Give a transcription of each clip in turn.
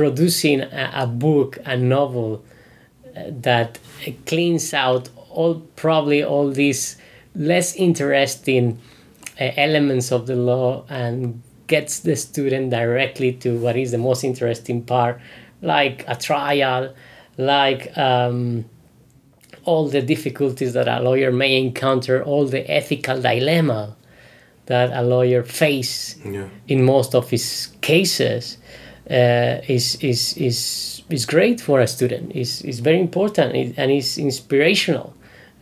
producing a, a book, a novel uh, that cleans out all probably all these less interesting uh, elements of the law and gets the student directly to what is the most interesting part, like a trial, like um, all the difficulties that a lawyer may encounter, all the ethical dilemma that a lawyer face Yeah. in most of his cases uh, is, is, is, is great for a student. is is very important and is inspirational,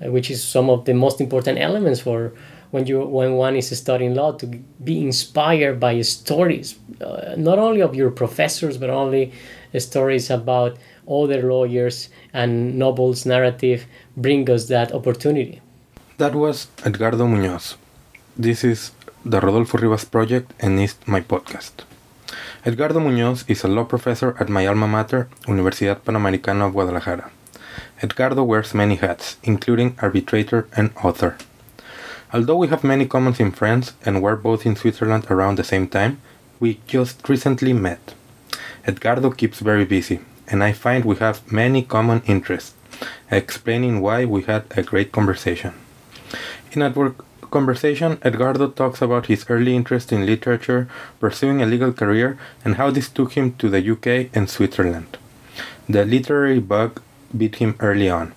uh, which is some of the most important elements for when you when one is studying law to be inspired by stories, uh, not only of your professors but only stories about other lawyers and novels narrative bring us that opportunity. That was Edgardo Muñoz. This is the Rodolfo Rivas Project and is my podcast. Edgardo Muñoz is a law professor at my alma mater, Universidad Panamericana of Guadalajara. Edgardo wears many hats, including arbitrator and author. Although we have many commons in friends and were both in Switzerland around the same time, we just recently met. Edgardo keeps very busy, and I find we have many common interests, explaining why we had a great conversation. In our conversation, Edgardo talks about his early interest in literature, pursuing a legal career, and how this took him to the UK and Switzerland. The literary bug beat him early on,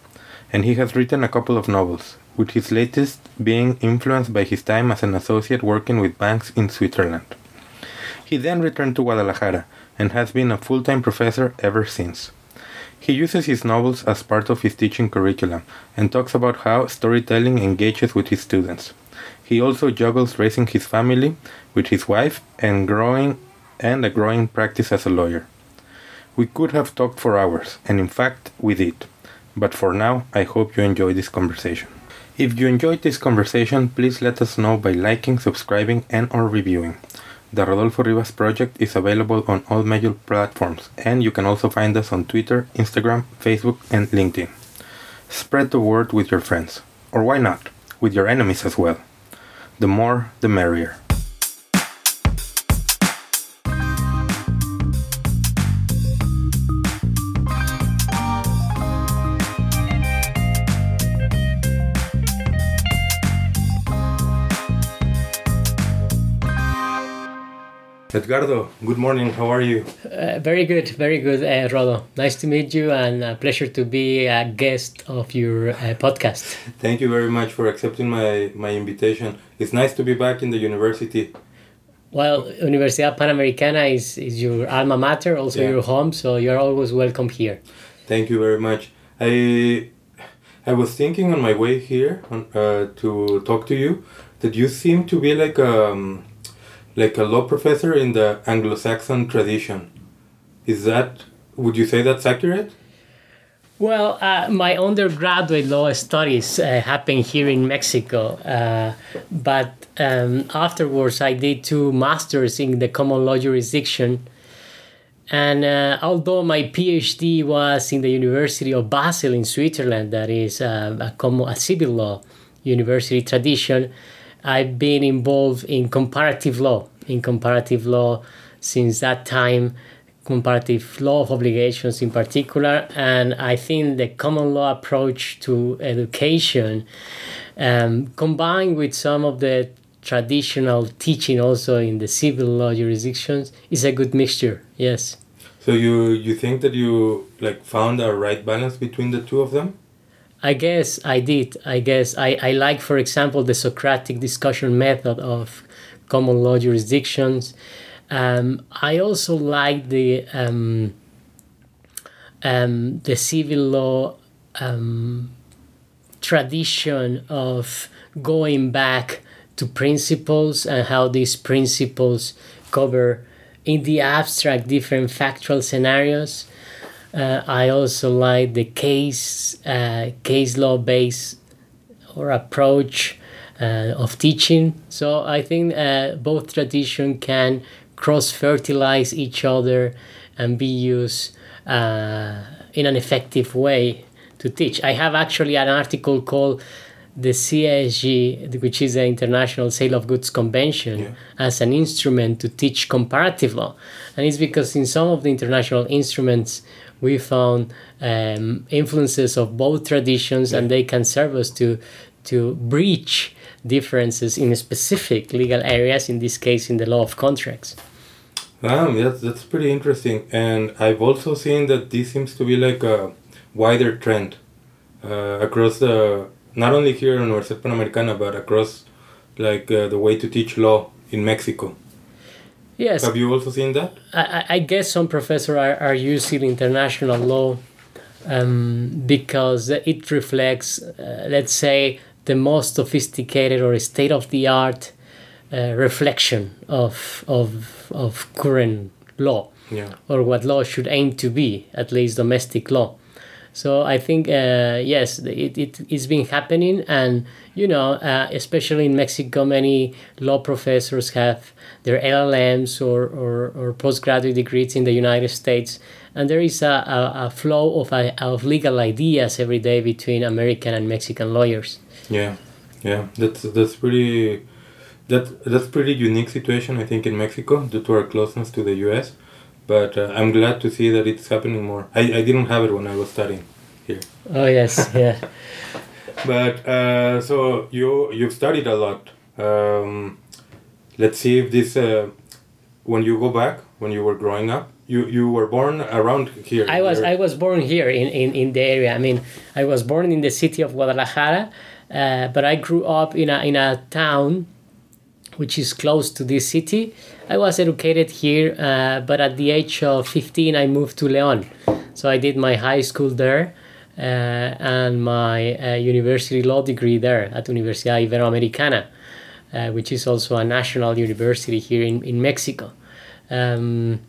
and he has written a couple of novels, with his latest being influenced by his time as an associate working with banks in Switzerland. He then returned to Guadalajara and has been a full time professor ever since. He uses his novels as part of his teaching curriculum and talks about how storytelling engages with his students. He also juggles raising his family with his wife and growing and a growing practice as a lawyer. We could have talked for hours, and in fact, we did. But for now, I hope you enjoy this conversation. If you enjoyed this conversation, please let us know by liking, subscribing, and or reviewing. The Rodolfo Rivas project is available on all major platforms, and you can also find us on Twitter, Instagram, Facebook, and LinkedIn. Spread the word with your friends, or why not, with your enemies as well. The more, the merrier. Edgardo, good morning. How are you? Uh, very good, very good, uh, Rodo. Nice to meet you and a pleasure to be a guest of your uh, podcast. Thank you very much for accepting my, my invitation. It's nice to be back in the university. Well, Universidad Panamericana is, is your alma mater, also Yeah. your home, so you're always welcome here. Thank you very much. I I was thinking on my way here on, uh, to talk to you that you seem to be like um like a law professor in the Anglo-Saxon tradition. Is that would you say that's accurate? Well, uh, my undergraduate law studies uh, happened here in Mexico, uh, but um, afterwards I did two masters in the common law jurisdiction. And uh, although my PhD was in the University of Basel in Switzerland, that is uh, a, common, a civil law university tradition, I've been involved in comparative law. In comparative law since that time, comparative law of obligations in particular, and I think the common law approach to education, um, combined with some of the traditional teaching also in the civil law jurisdictions, is a good mixture. Yes. So you you think that you like found a right balance between the two of them? I guess I did. I guess I, I like, for example, the Socratic discussion method of common law jurisdictions. Um, I also like the um, um, the civil law um, tradition of going back to principles and how these principles cover in the abstract different factual scenarios. Uh, I also like the case uh, case law based or approach uh, of teaching. So I think uh, both tradition can cross fertilize each other and be used uh, in an effective way to teach. I have actually an article called the CISG, which is the International Sale of Goods Convention, Yeah. as an instrument to teach comparative law. And it's because in some of the international instruments, we found um, influences of both traditions, and they can serve us to to breach differences in specific legal areas. In this case, in the law of contracts. Um, that's that's pretty interesting, and I've also seen that this seems to be like a wider trend uh, across the not only here in Universidad Panamericana, but across like uh, the way to teach law in Mexico. Yes, Have you also seen that? I, I- guess some professors are, are using international law um, because it reflects, uh, let's say, the most sophisticated or state of the art uh, reflection of, of, of current law Yeah. or what law should aim to be, at least domestic law. So I think uh, yes, it, it it's been happening, and you know, uh, especially in Mexico, many law professors have their LLMs or, or, or postgraduate degrees in the United States, and there is a, a, a flow of, uh, of legal ideas every day between American and Mexican lawyers. Yeah, yeah, that's that's pretty that that's pretty unique situation I think in Mexico due to our closeness to the U.S. But uh, I'm glad to see that it's happening more. I, I didn't have it when I was studying here. Oh yes, yeah. But uh, so you you've studied a lot. Um, let's see if this uh, when you go back when you were growing up you you were born around here. I was I was born here in, in, in the area. I mean, I was born in the city of Guadalajara, uh, but I grew up in a in a town which is close to this city. I was educated here, uh, but at the age of 15, I moved to León. So I did my high school there and my uh, university law degree there at Universidad Iberoamericana, uh, which is also a national university here in, in Mexico. Um,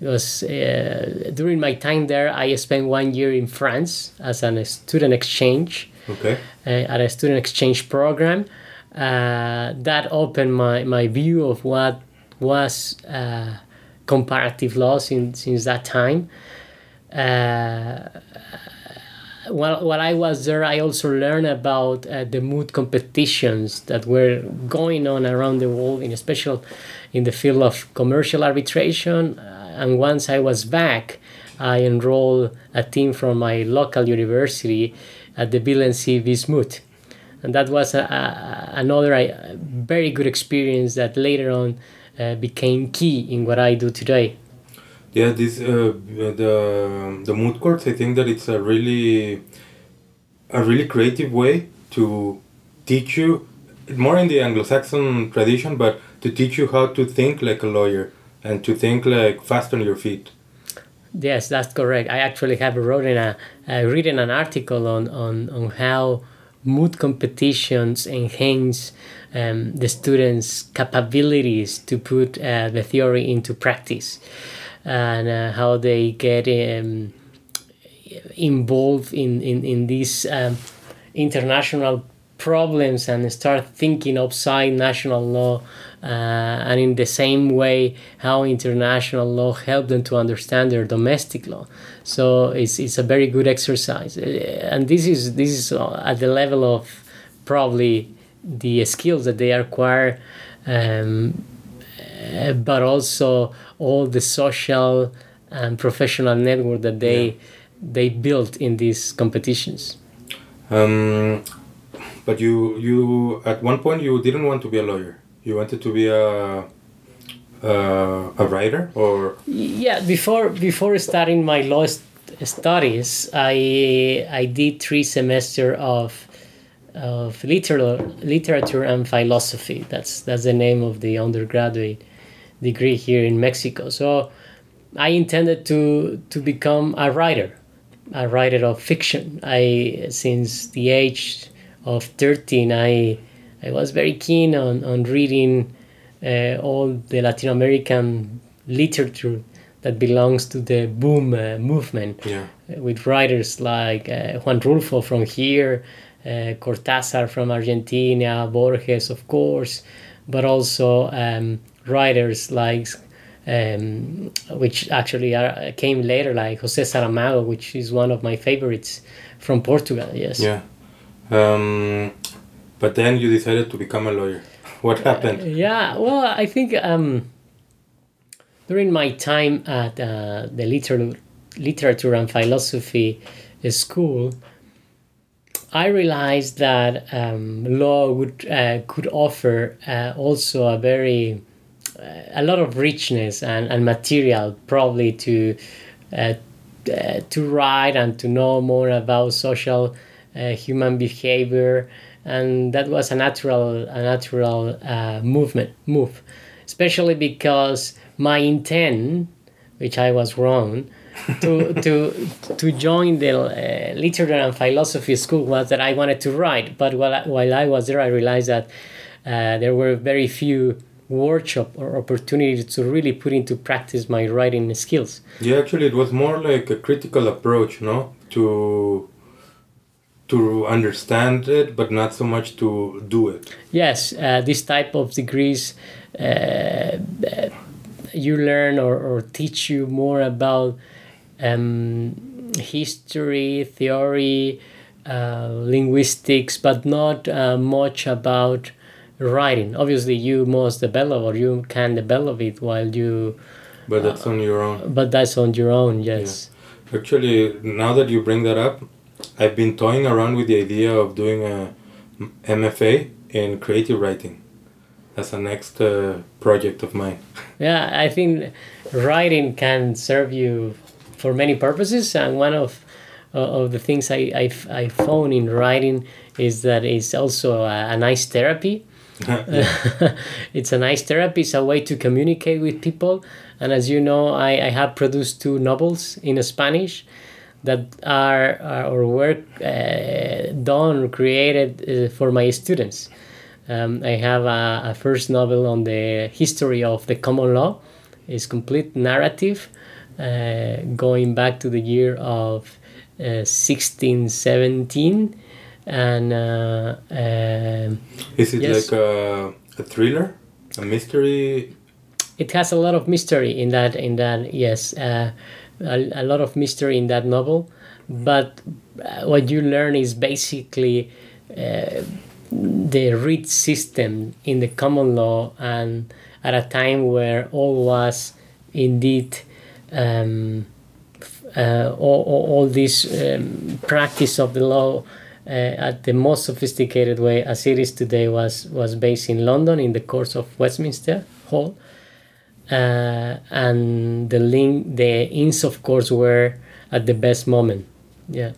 was uh, during my time there, I spent one year in France as a student exchange okay. uh, at a student exchange program uh, that opened my, my view of what was uh, comparative law since, since that time. While, while I was there, I also learned about uh, the moot competitions that were going on around the world, in special in the field of commercial arbitration. Uh, and once I was back, I enrolled a team from my local university at the Willem C. Vis Moot. And that was a, a, another uh, very good experience that later on uh, became key in what I do today. Yeah, this uh, the the moot courts. I think that it's a really a really creative way to teach you more in the Anglo-Saxon tradition, but to teach you how to think like a lawyer and to think like fast on your feet. Yes, that's correct. I actually have written a uh, written an article on on on how moot competitions enhance um, the students' capabilities to put uh, the theory into practice, and uh, how they get um, involved in in in these um, international problems and start thinking outside national law uh, and in the same way how international law help them to understand their domestic law. So it's, it's a very good exercise. Uh, and this is this is uh, at the level of probably the skills that they acquire um, uh, but also all the social and professional network that they Yeah. they built in these competitions Um, but you you at one point you didn't want to be a lawyer. You wanted to be a a, a writer or Yeah, before before starting my law st- studies, I I did three semester of of literature literature and philosophy. That's that's the name of the undergraduate degree here in Mexico. So I intended to to become a writer, a writer of fiction. I since the age of thirteen, I I was very keen on on reading uh, all the Latin American literature that belongs to the boom uh, movement yeah with writers like uh, Juan Rulfo from here, uh, Cortázar from Argentina, Borges, of course, but also um, writers like, um, which actually are, came later, like José Saramago, which is one of my favorites from Portugal. Yes. yeah. Um, But then you decided to become a lawyer. What happened? Yeah, well, I think um, during my time at uh, the literature, literature and philosophy school, I realized that um, law would uh, could offer uh, also a very uh, a lot of richness and, and material probably to uh, uh, to write and to know more about social uh, human behavior and that was a natural a natural movement move especially because my intent which I was wrong to to to join the uh, literature and philosophy school was that I wanted to write. But while while I was there, I realized that uh, there were very few workshop or opportunity to really put into practice my writing skills. Yeah, actually, it was more like a critical approach, no, to to understand it, but not so much to do it. Yes, uh, this type of degrees. Uh, you learn or, or teach you more about um, history, theory, uh, linguistics, but not uh, much about writing. Obviously, you must develop or you can develop it while you. But that's uh, on your own. But that's on your own, yes. Yeah. Actually, now that you bring that up, I've been toying around with the idea of doing a MFA in creative writing as a next uh, project of mine. Yeah, I think writing can serve you for many purposes, and one of uh, of the things I, I, I found in writing is that it's also a, a nice therapy. it's a nice therapy. It's a way to communicate with people. And as you know, I, I have produced two novels in Spanish that are, are or were uh, done, created uh, for my students. Um, I have a, a, first novel on the history of the common law. It's complete narrative uh, going back to the year of uh, 1617 and uh, um, is it yes. like a, a thriller? A mystery? It has a lot of mystery in that in that yes uh, a, a lot of mystery in that novel. But uh, what you learn is basically uh, the writ system in the common law and at a time where all was indeed um, uh, all, all, this um, practice of the law at the most sophisticated way as it is today was was based in London in the courts of Westminster Hall, uh, and the link the inns of court were at the best moment, yeah.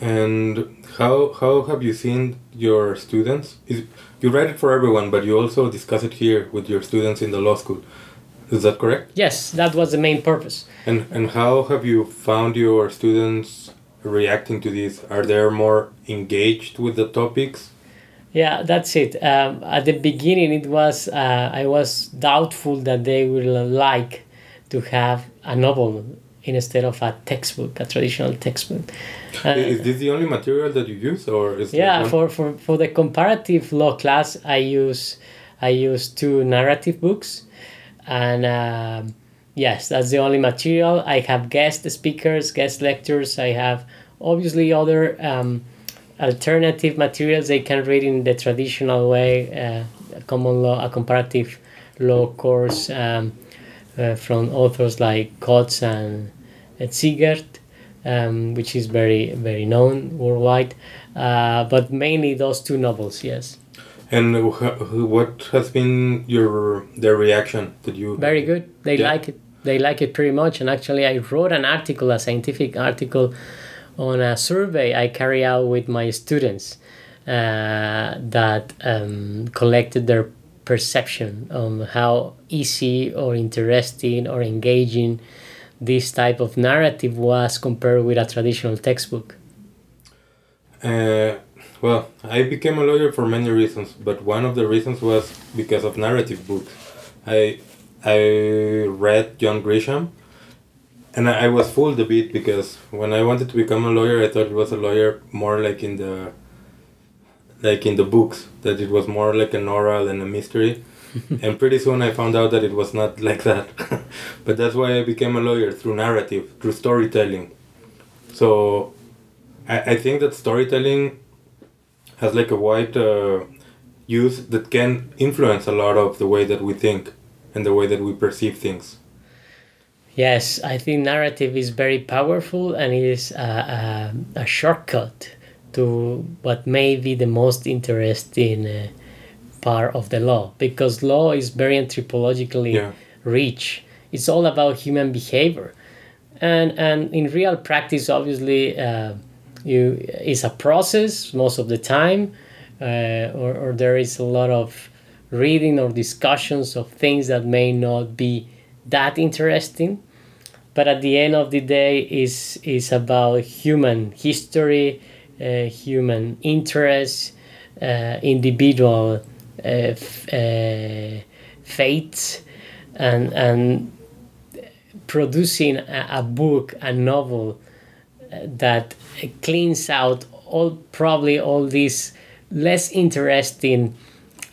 And how how have you seen your students? Is, you write it for everyone, but you also discuss it here with your students in the law school. Is that correct? Yes, that was the main purpose. And and how have you found your students reacting to this? Are they more engaged with the topics? Yeah, that's it. Um, at the beginning, it was uh, I was doubtful that they will like to have a novel instead of a textbook, a traditional textbook. Uh, is this the only material that you use, or is yeah? For, for for the comparative law class, I use I use two narrative books and um, yes that's the only material i have guest speakers guest lectures i have obviously other um, alternative materials they can read in the traditional way uh, a common law a comparative law course um, uh, from authors like Kotz and Zweigert, um, which is very very known worldwide uh, but mainly those two novels yes and what has been your their reaction? Did you? Very good. They yeah. like it. They like it pretty much. And actually, I wrote an article, a scientific article, on a survey I carry out with my students uh, that um, collected their perception on how easy or interesting or engaging this type of narrative was compared with a traditional textbook. Uh, well, I became a lawyer for many reasons, but one of the reasons was because of narrative books. I I read John Grisham, and I, I was fooled a bit because when I wanted to become a lawyer, I thought it was a lawyer more like in the like in the books that it was more like an oral and a mystery. and pretty soon I found out that it was not like that. but that's why I became a lawyer through narrative, through storytelling. So I, I think that storytelling has like a wide uh, use that can influence a lot of the way that we think and the way that we perceive things. Yes, I think narrative is very powerful and it is a, a, a shortcut to what may be the most interesting uh, part of the law because law is very anthropologically Yeah. rich. It's all about human behavior, and and in real practice, obviously, uh, you it's a process most of the time, uh, or or there is a lot of reading or discussions of things that may not be that interesting. But at the end of the day is is about human history uh, human interests uh, individual uh, f- uh, and and producing a, a book a novel uh, that cleans out all probably all these less interesting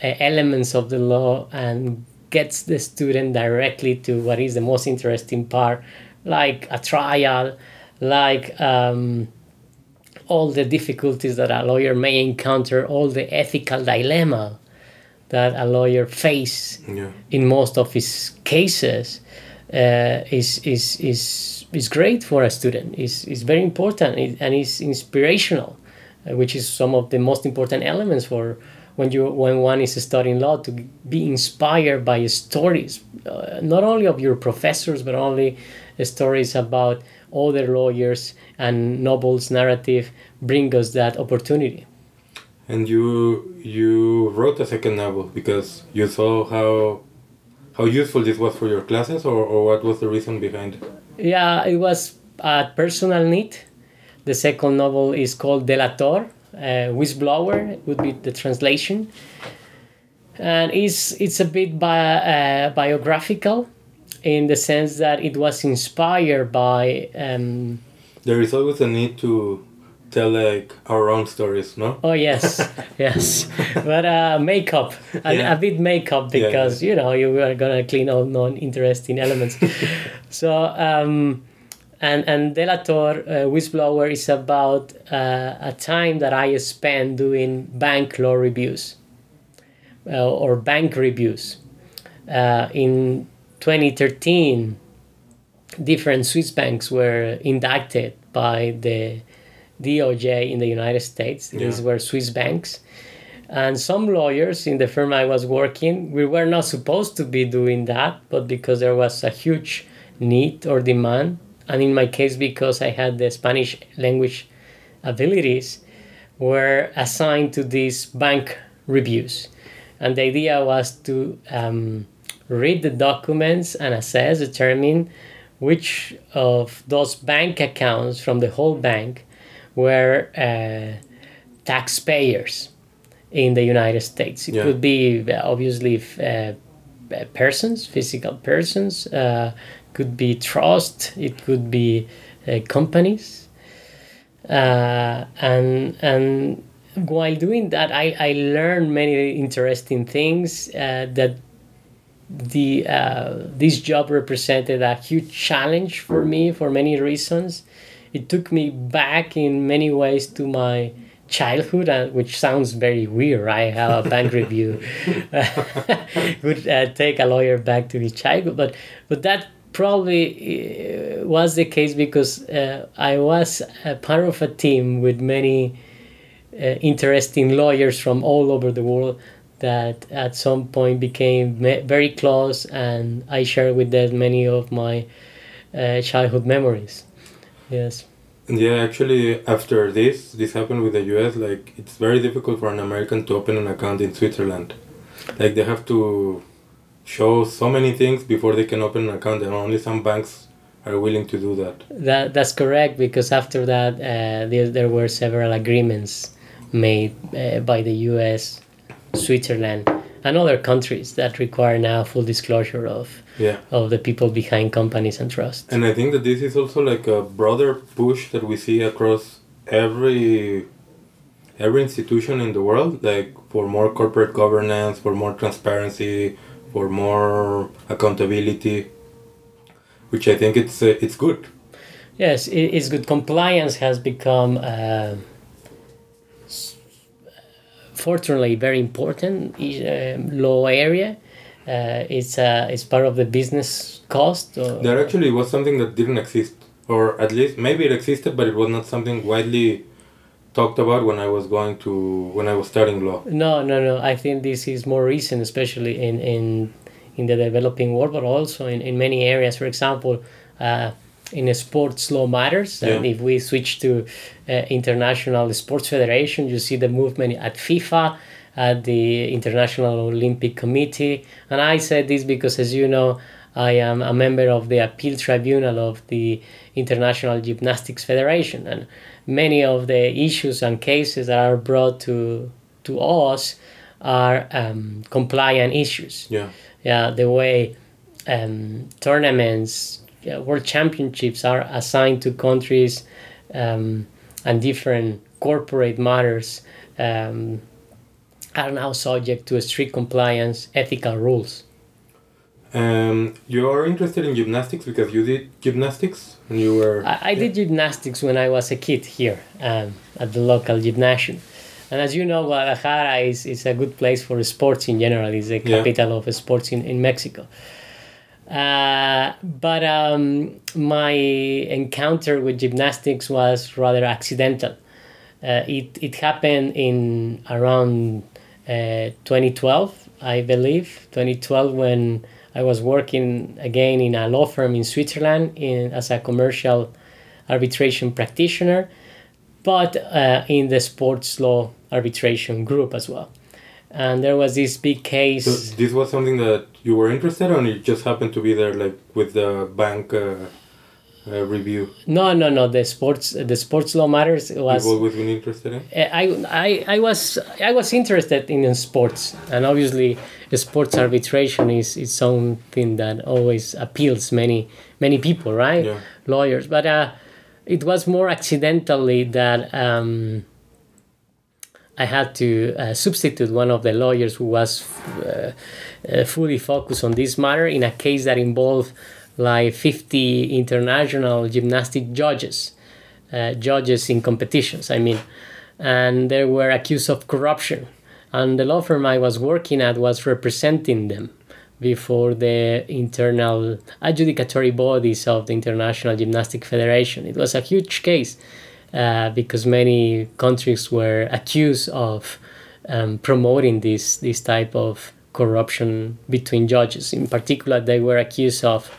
elements of the law and gets the student directly to what is the most interesting part, like a trial, like um, all the difficulties that a lawyer may encounter, all the ethical dilemma that a lawyer face Yeah. in most of his cases uh, is, is, is, is great for a student. is is very important and is inspirational, uh, which is some of the most important elements for when you when one is studying law to be inspired by stories, uh, not only of your professors but only stories about other lawyers and novels narrative bring us that opportunity. And you you wrote a second novel because you saw how how useful this was for your classes, or, or what was the reason behind it? Yeah, it was a personal need. The second novel is called Delator, uh, Whistleblower would be the translation, and it's it's a bit bi- uh, biographical, in the sense that it was inspired by. Um, There is always a need to tell like our own stories, no? oh yes, yes, but uh, makeup, a, Yeah. a bit makeup Yeah, yeah. because you know you are gonna clean all non-interesting elements. so. Um, and and Delator uh, Whistleblower is about uh, a time that I spent doing bank law reviews uh, or bank reviews. Uh, in 2013, different Swiss banks were indicted by the DOJ in the United States. These Yeah. were Swiss banks. And some lawyers in the firm I was working, we were not supposed to be doing that, but because there was a huge need or demand, and in my case, because I had the Spanish language abilities, were assigned to these bank reviews. And the idea was to um, read the documents and assess, determine which of those bank accounts from the whole bank were uh, taxpayers in the United States. It Yeah. could be obviously uh, persons, physical persons, uh, could be trust, it could be uh, companies. Uh, and and while doing that, I, I learned many interesting things uh, that the uh, this job represented a huge challenge for me for many reasons. It took me back in many ways to my childhood, uh, which sounds very weird, right? How a bank review would uh, take a lawyer back to his childhood, but but that probably uh, was the case because uh, I was a part of a team with many uh, interesting lawyers from all over the world that at some point became very close and I share with them many of my uh, childhood memories. Yes. Yeah, actually, after this, this happened with the US. Like, it's very difficult for an American to open an account in Switzerland. Like, they have to show so many things before they can open an account, and only some banks are willing to do that. That that's correct because after that uh, there, there were several agreements made uh, by the U.S., Switzerland, and other countries that require now full disclosure of Yeah. of the people behind companies and trusts. And I think that this is also like a broader push that we see across every every institution in the world, like for more corporate governance, for more transparency, for more accountability, which I think it's uh, it's good. Yes, it's good. Compliance has become uh, fortunately very important uh, law area. Uh, it's uh, it's part of the business cost. Or, There actually was something that didn't exist, or at least maybe it existed, but it was not something widely talked about when I was going to when I was studying law. No, no, no. I think this is more recent, especially in in in the developing world, but also in, in many areas. For example, uh, in sports law matters, and Yeah. if we switch to uh, international sports federation, you see the movement at FIFA, at the International Olympic Committee, and I said this because, as you know. I am a member of the appeal tribunal of the International Gymnastics Federation, and many of the issues and cases that are brought to to us are um, compliant issues. Yeah. Yeah, the way um, tournaments, yeah, world championships are assigned to countries um, and different corporate matters um, are now subject to strict compliance ethical rules. Um, you are interested in gymnastics because you did gymnastics and you were. I, I did gymnastics when I was a kid here um, at the local gymnasium. And as you know, Guadalajara is, is a good place for sports in general. It's the Yeah. capital of sports in, in Mexico. Uh, but um, my encounter with gymnastics was rather accidental. Uh, it, it happened in around uh, 2012, I believe. 2012, when I was working again in a law firm in Switzerland in, as a commercial arbitration practitioner, but uh, in the sports law arbitration group as well. And there was this big case. So this was something that you were interested in, or you just happened to be there, like with the bank uh, uh, review. No, no, no. The sports, the sports law matters was. You've always been interested in. I, I, I was I was interested in sports, and obviously, sports arbitration is, is something that always appeals many many people, right? Yeah. Lawyers, but uh, it was more accidentally that um, I had to uh, substitute one of the lawyers who was uh, uh, fully focused on this matter in a case that involved like 50 international gymnastic judges, uh, judges in competitions, I mean, and they were accused of corruption. And the law firm I was working at was representing them before the internal adjudicatory bodies of the International Gymnastic Federation. It was a huge case uh, because many countries were accused of um, promoting this this type of corruption between judges. In particular, they were accused of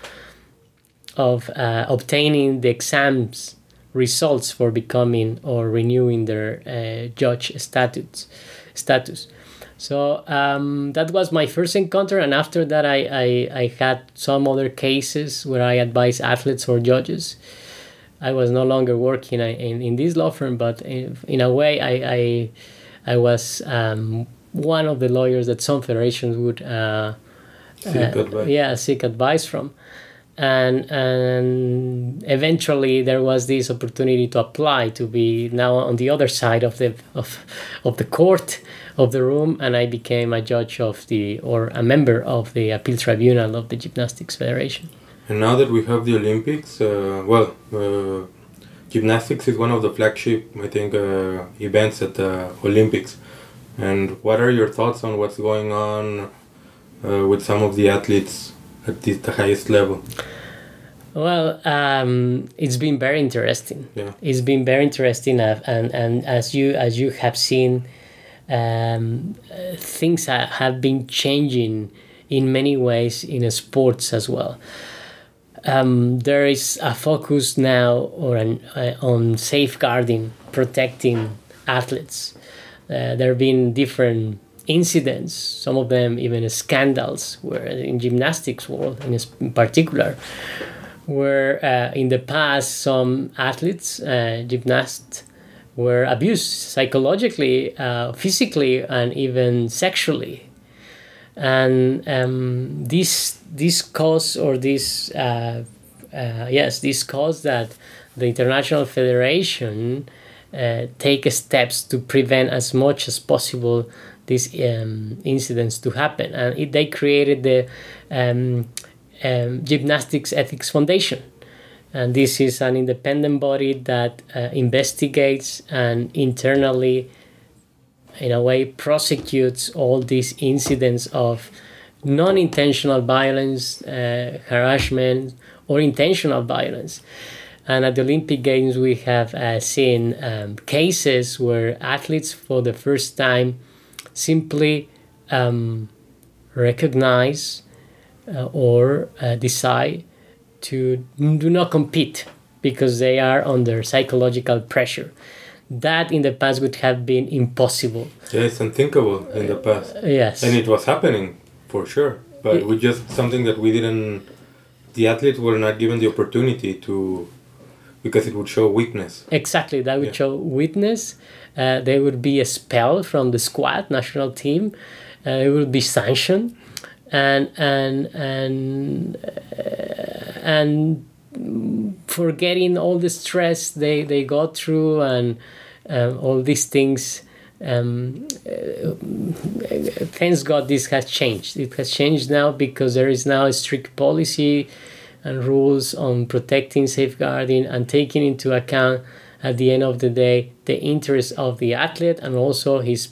of uh, obtaining the exams results for becoming or renewing their uh, judge statutes status. So um, that was my first encounter, and after that, I, I, I had some other cases where I advised athletes or judges. I was no longer working in, in this law firm, but in, in a way, I, I, I was um, one of the lawyers that some federations would uh, Seek uh, yeah seek advice from and and eventually there was this opportunity to apply to be now on the other side of the of, of the court of the room and I became a judge of the or a member of the appeal tribunal of the gymnastics federation And now that we have the Olympics, uh, well, uh, gymnastics is one of the flagship, I think, uh, events at the Olympics. And what are your thoughts on what's going on uh, with some of the athletes at the, the highest level? Well, um, it's been very interesting. Yeah. It's been very interesting, uh, and and as you as you have seen, um, uh, things ha- have been changing in many ways in sports as well. Um, there is a focus now on uh, on safeguarding, protecting athletes. Uh, there have been different incidents, some of them even scandals, were in gymnastics world in, particular, where uh, in the past some athletes, uh, gymnasts, were abused psychologically, uh, physically, and even sexually. And um, this this cause or this uh, uh, yes this cause that the international federation uh, take steps to prevent as much as possible these um, incidents to happen, and it, they created the um, um, Gymnastics Ethics Foundation. And this is an independent body that uh, investigates and internally in a way, prosecutes all these incidents of non intentional violence, uh, harassment, or intentional violence. And at the Olympic Games, we have uh, seen um, cases where athletes, for the first time, simply um, recognize uh, or uh, decide to do not compete because they are under psychological pressure. That in the past would have been impossible. Yes, unthinkable in the past. yes. And it was happening for sure, but it was just something that we didn't. The athletes were not given the opportunity to, because it would show weakness. Exactly, that would Yeah. show weakness. Uh, they would be a spell from the squad national team. Uh, it would be sanctioned, and and and uh, and forgetting all the stress they they go through and um, all these things. Um, uh, thanks God this has changed. It has changed now because there is now a strict policy and rules on protecting, safeguarding, and taking into account at the end of the day the interests of the athlete and also his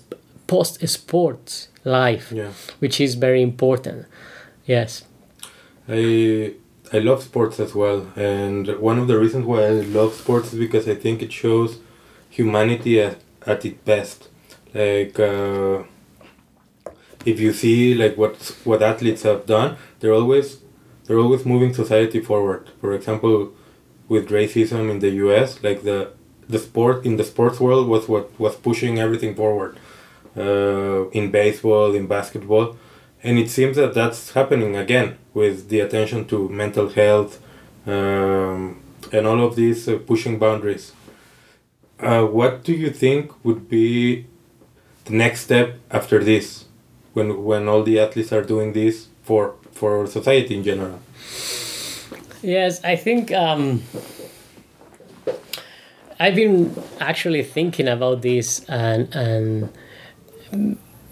post sports life, Yeah. which is very important. Yes. I I love sports as well, and one of the reasons why I love sports is because I think it shows humanity at, at its best. Like uh, if you see like what what athletes have done, they're always they're always moving society forward. For example, with racism in the U.S., like the the sport in the sports world was what was pushing everything forward. Uh, in baseball, in basketball, and it seems that that's happening again with the attention to mental health um, and all of these uh, pushing boundaries. Uh, what do you think would be the next step after this, when when all the athletes are doing this for for society in general? Yes, I think um, I've been actually thinking about this, and and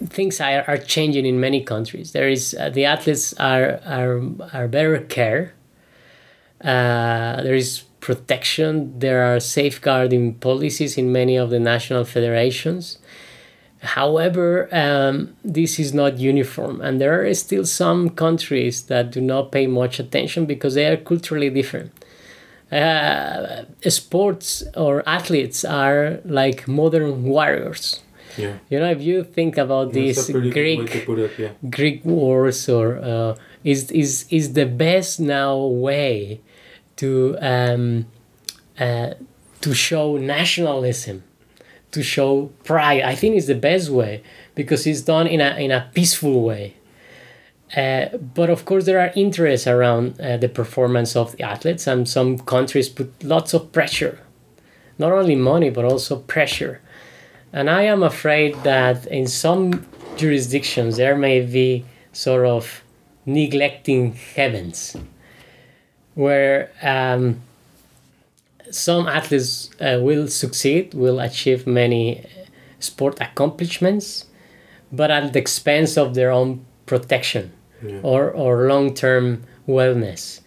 things are, are changing in many countries. There is uh, the athletes are are are better care. Uh, there is protection. There are safeguarding policies in many of the national federations. However, um, this is not uniform, and there are still some countries that do not pay much attention because they are culturally different. Uh, sports or athletes are like modern warriors. Yeah, You know, if you think about That's these a pretty good way to Greek it. Yeah, Greek wars, or uh, is is is the best now way to um, uh, to show nationalism, to show pride. I think it's the best way because it's done in a in a peaceful way. Uh, but of course, there are interests around uh, the performance of the athletes, and some countries put lots of pressure, not only money but also pressure. And I am afraid that in some jurisdictions there may be sort of neglecting heavens, where um, some athletes uh, will succeed, will achieve many sport accomplishments, but at the expense of their own protection Yeah. or, or long term wellness.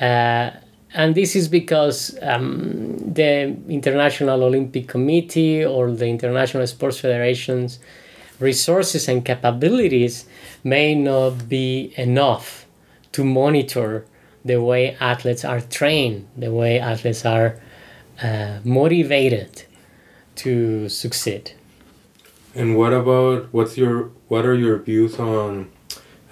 Uh, and this is because um, the International Olympic Committee or the International Sports Federation's resources and capabilities may not be enough to monitor the way athletes are trained, the way athletes are uh, motivated to succeed. and what about what's your what are your views on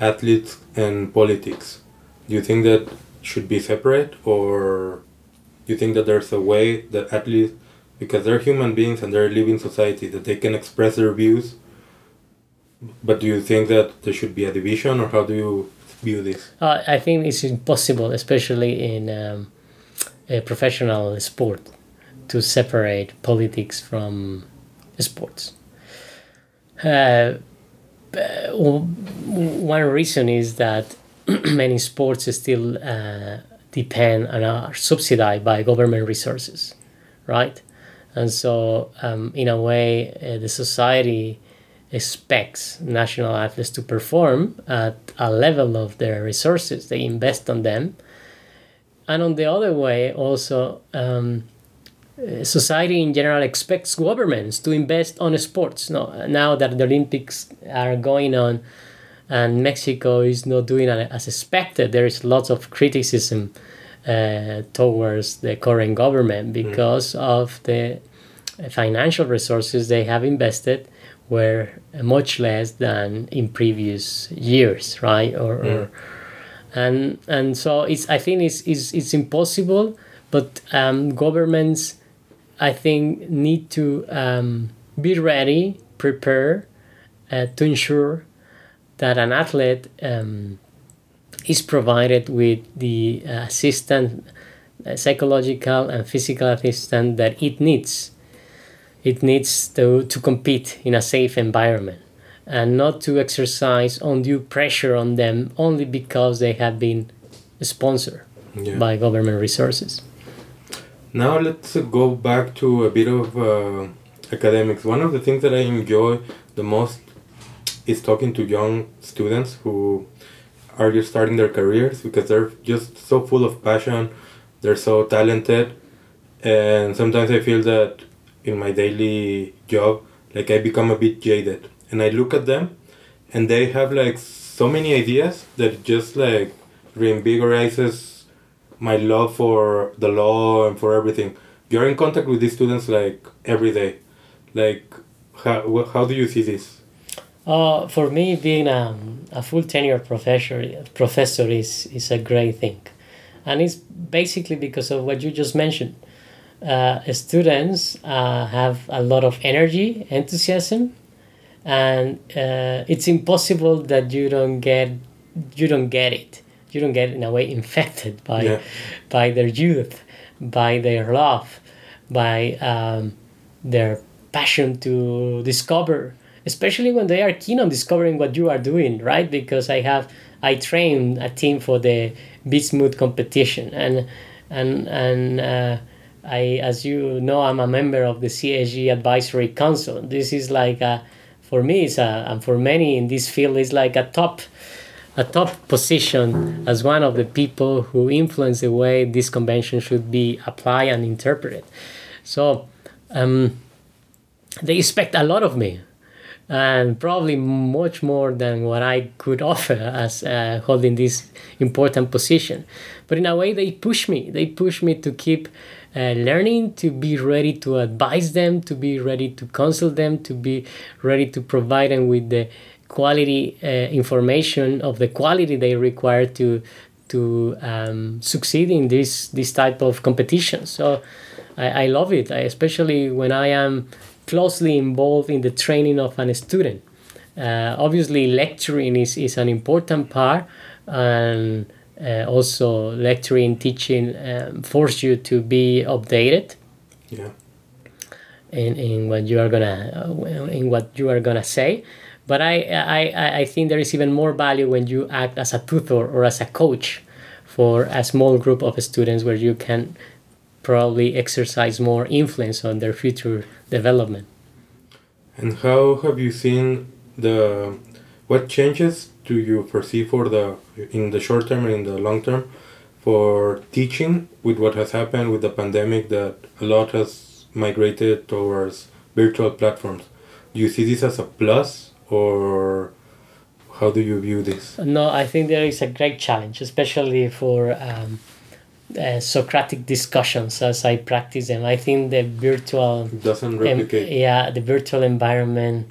athletes and politics? Do you think that should be separate, or do you think that there's a way that athletes, because they're human beings and they're living society, that they can express their views? But do you think that there should be a division, or how do you view this? Uh, I think it's impossible, especially in um, a professional sport, to separate politics from sports. Uh, one reason is that many sports still uh, depend and are subsidized by government resources, right? And so, um, in a way, uh, the society expects national athletes to perform at a level of their resources they invest on them and on the other way also um, uh, society in general expects governments to invest on sports. No, now that the Olympics are going on, and Mexico is not doing as expected, there is lots of criticism uh, towards the current government mm. because mm. of the financial resources they have invested were much less than in previous years, right? Or, mm. or and and so it's I think it's it's, it's impossible, but um, governments I think need to um, be ready, prepare uh, to ensure that an athlete um, is provided with the assistant, uh, psychological and physical assistant that it needs. It needs to, to compete in a safe environment and not to exercise undue pressure on them only because they have been sponsored yeah. by government resources. Now let's go back to a bit of uh, academics. One of the things that I enjoy the most is talking to young students who are just starting their careers because they're just so full of passion, they're so talented, and sometimes I feel that in my daily job, like I become a bit jaded, and I look at them, and they have like so many ideas that just like reinvigorates my love for the law and for everything. You're in contact with these students like every day. Like, how, how do you see this? Uh, for me, being a, a full tenure professor professor is, is a great thing. And it's basically because of what you just mentioned. Uh, students uh, have a lot of energy, enthusiasm, and uh, it's impossible that you don't get you don't get it you don't get in a way infected by yeah. by their youth, by their love, by um, their passion to discover, especially when they are keen on discovering what you are doing, right? Because I have I trained a team for the Vis Moot competition, and and and uh, I, as you know, I'm a member of the CISG Advisory Council. This is like a, for me, it's a, and for many in this field, it's like a top a top position as one of the people who influence the way this convention should be applied and interpreted. So um, they expect a lot of me, and probably much more than what I could offer as uh, holding this important position. But in a way, they push me. They push me to keep uh, learning, to be ready to advise them, to be ready to counsel them, to be ready to provide them with the quality uh, information of the quality they require to to um, succeed in this this type of competition. So I, I love it, I, especially when I am closely involved in the training of a student. Uh, obviously, lecturing is, is an important part, and uh, also lecturing, teaching um, force you to be updated. Yeah. In, in what you are gonna uh, in what you are gonna say, but I, I, I think there is even more value when you act as a tutor or as a coach for a small group of students where you can probably exercise more influence on their future development. And how have you seen the what changes do you foresee for the in the short term and in the long term for teaching with what has happened with the pandemic that a lot has migrated towards virtual platforms? Do you see this as a plus or how do you view this? No, I think there is a great challenge, especially for um, uh, Socratic discussions as I practice them. I think the virtual doesn't replicate. yeah, the virtual environment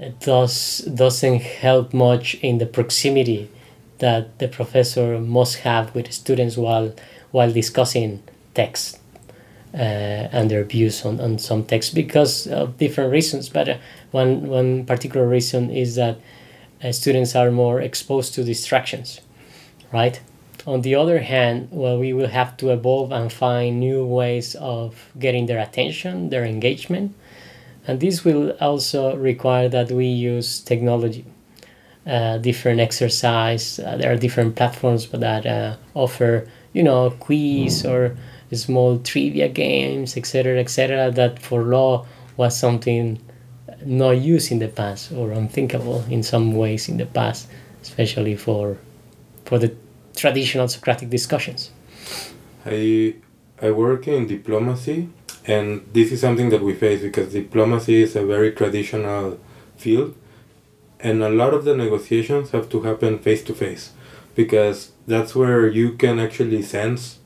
uh, does doesn't help much in the proximity that the professor must have with students while while discussing text and their views on, on some texts because of different reasons. But uh, one, one particular reason is that uh, students are more exposed to distractions, right? On the other hand, well, we will have to evolve and find new ways of getting their attention, their engagement. And this will also require that we use technology. Uh, different exercise. Uh, there are different platforms that uh, offer, you know, quiz or small trivia games, etc., etc. That for law was something not used in the past or unthinkable in some ways in the past, especially for for the traditional Socratic discussions. I I work in diplomacy and this is something that we face because diplomacy is a very traditional field and a lot of the negotiations have to happen face to face because that's where you can actually sense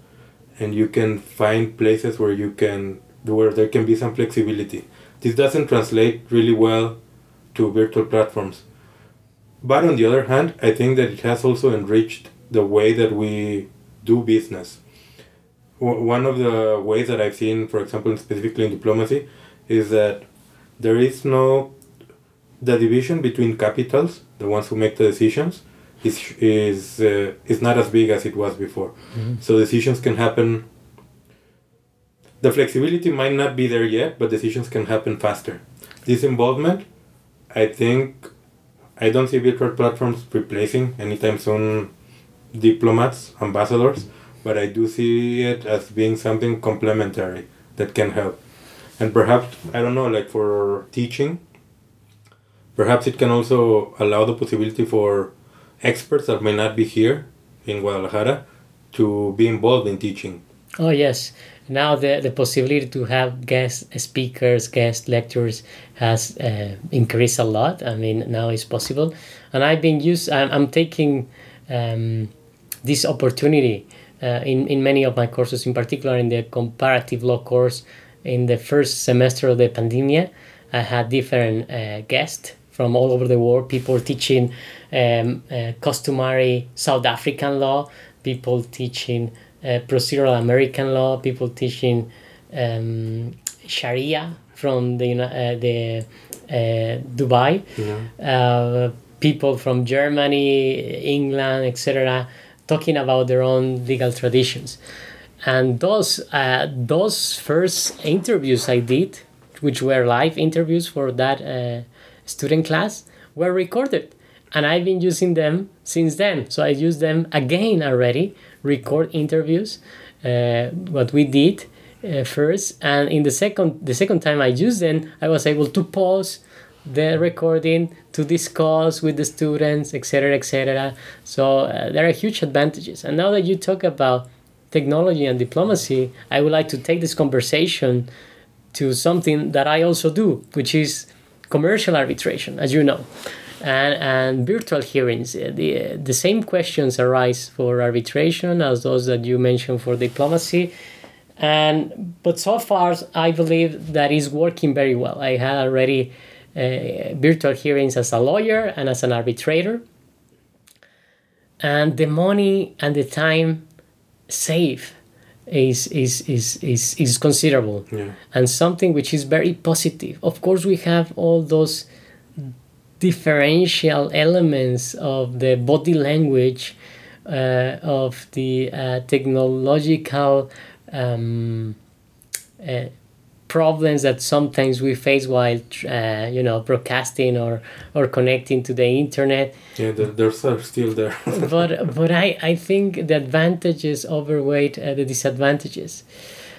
and you can find places where you can where there can be some flexibility. This doesn't translate really well to virtual platforms. But on the other hand i think that it has also enriched the way that we do business. One of the ways that i've seen for example specifically in diplomacy is that there is no the division between capitals, the ones who make the decisions, is is uh, is not as big as it was before. Mm-hmm. So decisions can happen. The flexibility might not be there yet, but decisions can happen faster. This involvement, I think, I don't see virtual platforms replacing anytime soon diplomats, ambassadors, but I do see it as being something complementary that can help. And perhaps, I don't know, like for teaching, Perhaps it can also allow the possibility for experts that may not be here in Guadalajara to be involved in teaching. Oh, yes. Now the, the possibility to have guest speakers, guest lecturers has uh, increased a lot. I mean, now it's possible. And I've been used, I'm, I'm taking um, this opportunity uh, in, in many of my courses, in particular in the comparative law course in the first semester of the pandemia. I had different uh, guests from all over the world, people teaching um, uh, customary South African law, people teaching uh, procedural American law, people teaching um, Sharia from the uh, the uh, Dubai, yeah. Uh, people from Germany, England, etc., talking about their own legal traditions. And those uh, those first interviews I did, which were live interviews for that student class were recorded and I've been using them since then. So I use them again already, record interviews, uh, what we did uh, first, and in the second the second time I used them, I was able to pause the recording to discuss with the students, etc., etc. So uh, there are huge advantages. And now that you talk about technology and diplomacy, I would like to take this conversation to something that I also do, which is commercial arbitration, as you know, and, and virtual hearings. Uh, the, uh, the same questions arise for arbitration as those that you mentioned for diplomacy. And but so far, I believe that is working very well. I had already uh, virtual hearings as a lawyer and as an arbitrator. And the money and the time saved is is is is, is considerable yeah. and something which is very positive of course we have all those differential elements of the body language uh, of the uh, technological um, uh, problems that sometimes we face while uh, you know broadcasting or or connecting to the internet. Yeah they're still there. But but i i think the advantages overweight uh, the disadvantages.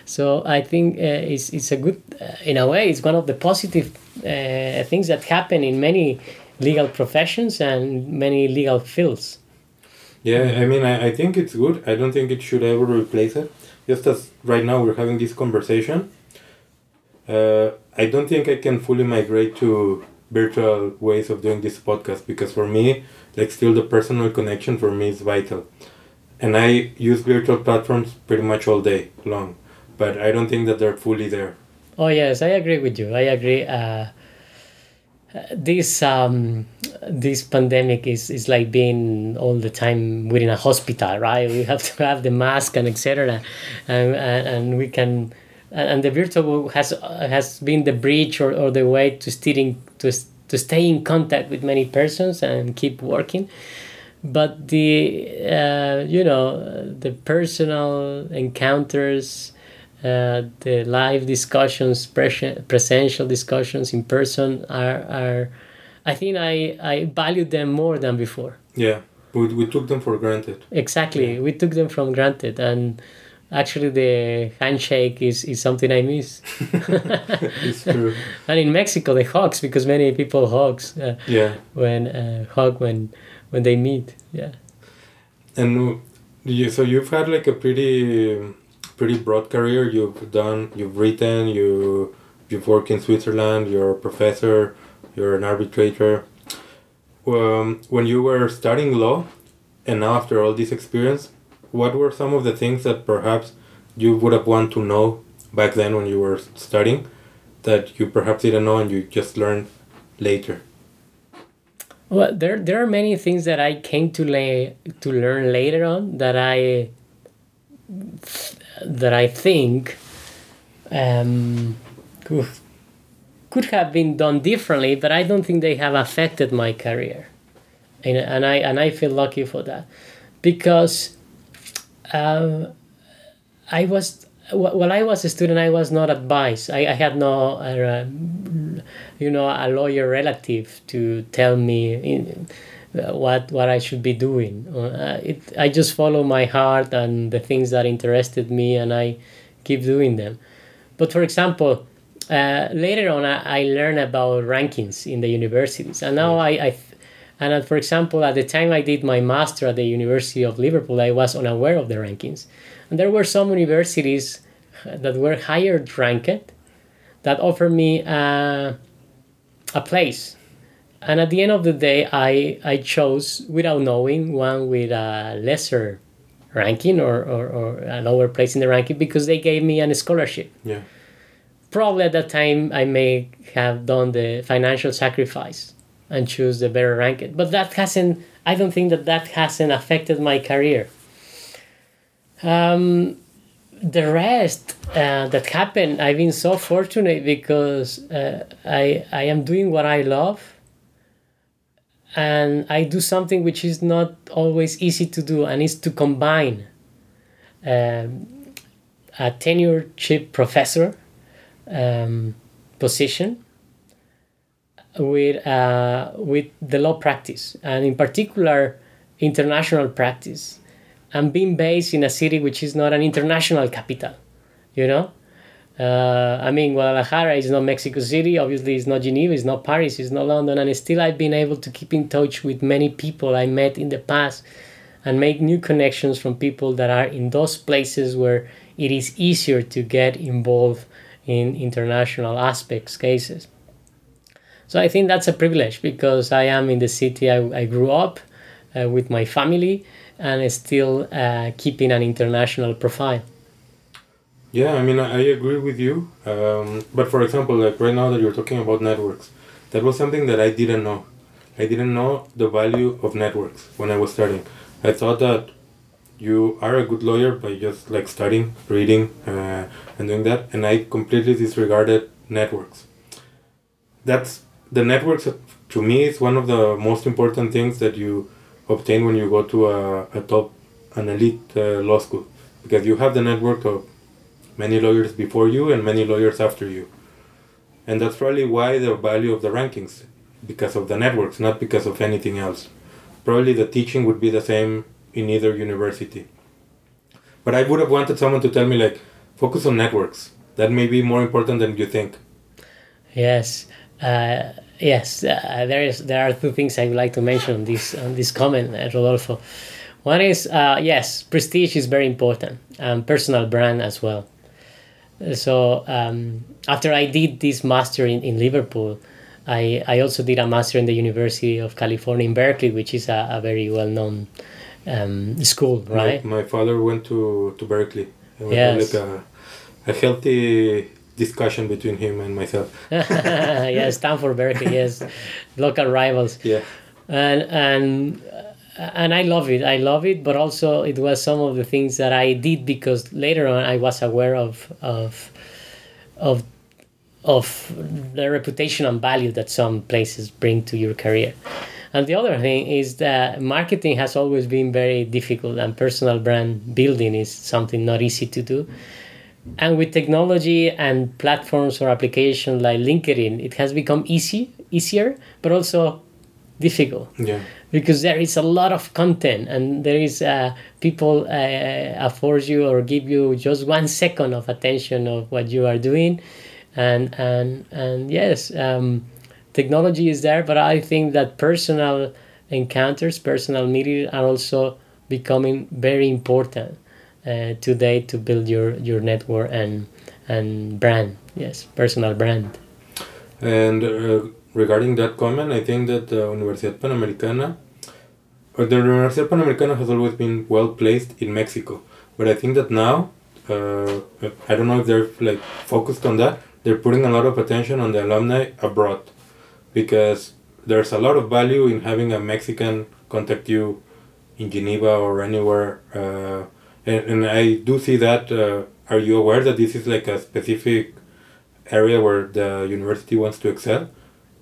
So i think uh, it's, it's a good uh, in a way it's one of the positive uh, things that happen in many legal professions and many legal fields yeah i mean I, I think it's good i don't think it should ever replace it just as right now we're having this conversation uh, I don't think I can fully migrate to virtual ways of doing this podcast because for me, like still the personal connection for me is vital. And I use virtual platforms pretty much all day long, but I don't think that they're fully there. Oh yes, I agree with you. I agree. Uh, this um, this pandemic is, is like being all the time within a hospital, right? We have to have the mask and etc. And, and, and we can and the virtual has has been the bridge or, or the way to staying to, to stay in contact with many persons and keep working but the uh, you know the personal encounters uh, the live discussions pres- presential discussions in person are, are i think i i value them more than before yeah we, we took them for granted exactly yeah. we took them from granted and actually the handshake is, is something I miss. it's true. and in Mexico, the hugs because many people hugs. Uh, yeah. When uh, hug when when they meet. Yeah. And you, so you've had like a pretty pretty broad career. You've done, you've written, you, you've worked in Switzerland. You're a professor. You're an arbitrator. Um, when you were studying law, and now after all this experience, what were some of the things that perhaps you would have wanted to know back then when you were studying that you perhaps didn't know and you just learned later? Well, there there are many things that I came to lay, to learn later on that I that I think um, could, have been done differently, but I don't think they have affected my career, and, and I and I feel lucky for that, because um, I was while I was a student, I was not advised. I, I had no, uh, you know, a lawyer relative to tell me what what I should be doing. Uh, it, I just follow my heart and the things that interested me, and I keep doing them. But for example, uh, later on, I, I learned about rankings in the universities, and now I, I and uh, for example, at the time I did my master at the University of Liverpool, I was unaware of the rankings. And there were some universities that were higher ranked that offered me uh, a place. And at the end of the day, I, I chose, without knowing, one with a lesser ranking or, or, or a lower place in the ranking because they gave me a scholarship. Yeah. Probably at that time, I may have done the financial sacrifice and choose the better ranking. But that hasn't, I don't think that that hasn't affected my career. Um, the rest uh, that happened, I've been so fortunate because uh, I I am doing what I love, and I do something which is not always easy to do, and is to combine um, a tenureship professor um, position with uh, with the law practice, and in particular international practice and being based in a city which is not an international capital, you know? Uh, I mean, Guadalajara is not Mexico City, obviously, it's not Geneva, it's not Paris, it's not London, and still I've been able to keep in touch with many people I met in the past and make new connections from people that are in those places where it is easier to get involved in international aspects, cases. So I think that's a privilege because I am in the city I, I grew up uh, with my family and still uh, keeping an international profile. Yeah, I mean, I, agree with you. Um, but for example, like right now that you're talking about networks, that was something that I didn't know. I didn't know the value of networks when I was starting. I thought that you are a good lawyer by just like studying, reading, uh, and doing that, and I completely disregarded networks. That's the networks to me is one of the most important things that you obtain when you go to a, a top, an elite uh, law school, because you have the network of many lawyers before you and many lawyers after you. And that's probably why the value of the rankings, because of the networks, not because of anything else. Probably the teaching would be the same in either university. But I would have wanted someone to tell me, like, focus on networks. That may be more important than you think. Yes. Uh, yes, uh, there is. There are two things I would like to mention on this on this comment, uh, Rodolfo. One is uh, yes, prestige is very important, and personal brand as well. So um, after I did this master in, in Liverpool, I, I also did a master in the University of California in Berkeley, which is a, a very well known um, school, right? My, my, father went to, to Berkeley. Yes. Like a, a healthy discussion between him and myself. yeah, Stanford, Berkeley, yes, local rivals. Yeah, and and and I love it. I love it, but also it was some of the things that I did because later on I was aware of of of of the reputation and value that some places bring to your career. And the other thing is that marketing has always been very difficult, and personal brand building is something not easy to do and with technology and platforms or applications like linkedin it has become easy easier but also difficult yeah because there is a lot of content and there is uh, people uh, afford you or give you just one second of attention of what you are doing and and and yes um, technology is there but i think that personal encounters personal meetings are also becoming very important uh, today to build your your network and and brand. Yes, personal brand. And uh, regarding that comment, I think that the Universidad Panamericana, or the Universidad Panamericana has always been well placed in Mexico, but I think that now, uh, I don't know if they're like focused on that. They're putting a lot of attention on the alumni abroad, because there's a lot of value in having a Mexican contact you in Geneva or anywhere. Uh, and, and I do see that. Uh, are you aware that this is like a specific area where the university wants to excel?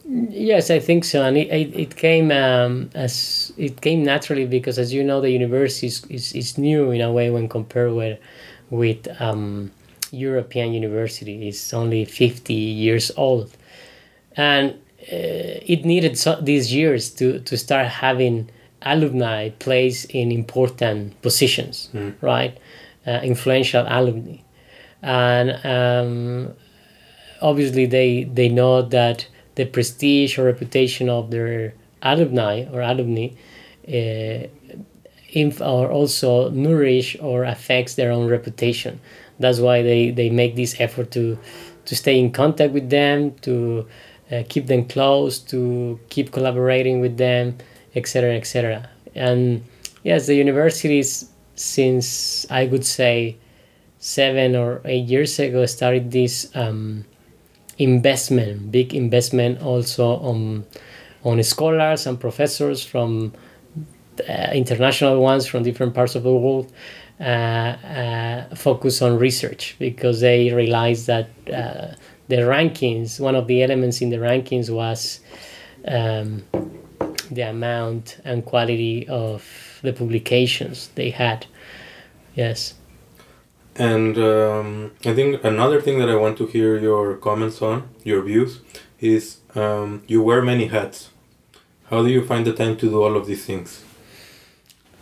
Yes, I think so, and it, it, it came um, as it came naturally because, as you know, the university is, is, is new in a way when compared with with um, European university. It's only fifty years old, and uh, it needed so, these years to to start having alumni place in important positions, Mm. right? Uh, influential alumni, and um, obviously they they know that the prestige or reputation of their alumni or alumni uh, inf- or also nourish or affects their own reputation. That's why they, they make this effort to to stay in contact with them, to uh, keep them close, to keep collaborating with them, etc., etc. And yes, the universities, since I would say seven or eight years ago, started this um, investment, big investment also on on scholars and professors from uh, international ones from different parts of the world uh, uh, focus on research because they realized that uh, the rankings, one of the elements in the rankings was um, the amount and quality of the publications they had. Yes. And um, I think another thing that I want to hear your comments on, your views, is um, you wear many hats. How do you find the time to do all of these things?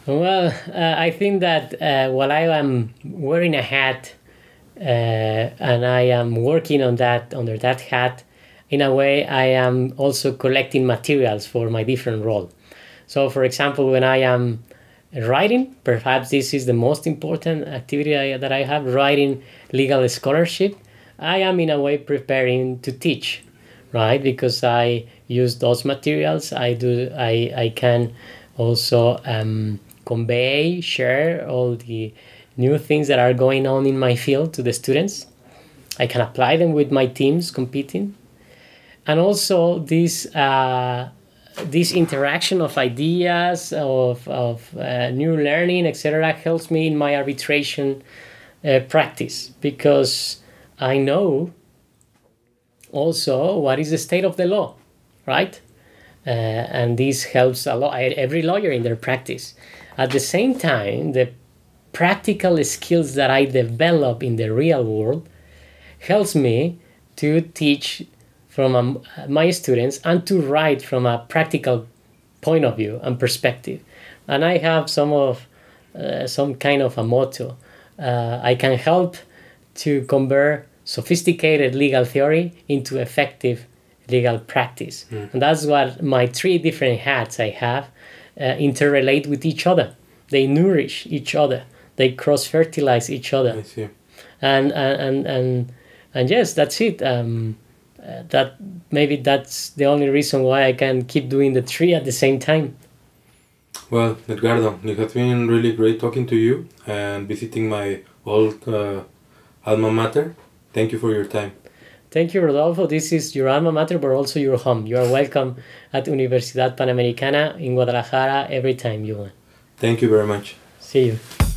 Well, uh, I think that uh, while I am wearing a hat uh, and I am working on that under that hat, in a way I am also collecting materials for my different role. So, for example, when I am writing, perhaps this is the most important activity I, that I have writing legal scholarship. I am in a way preparing to teach, right? Because I use those materials. I do. I I can also um, convey, share all the new things that are going on in my field to the students. I can apply them with my teams competing, and also this. Uh, this interaction of ideas of, of uh, new learning etc helps me in my arbitration uh, practice. Because i know also what is the state of the law right? Uh, and this helps a lot every lawyer in their practice. At the same time the practical skills that i develop in the real world helps me to teach from um, my students and to write from a practical point of view and perspective. And I have some of uh, some kind of a motto. Uh, I can help to convert sophisticated legal theory into effective legal practice, Mm. and that's what my three different hats I have uh, interrelate with each other. They nourish each other. They cross fertilize each other I see. and and and and, and yes that's it um, uh, that maybe that's the only reason why i can keep doing the three at the same time Well, Edgardo, it has been really great talking to you and visiting my old uh, alma mater. Thank you for your time. thank you rodolfo this is your alma mater but also your home you are welcome at universidad panamericana in guadalajara every time you want Thank you very much. see you you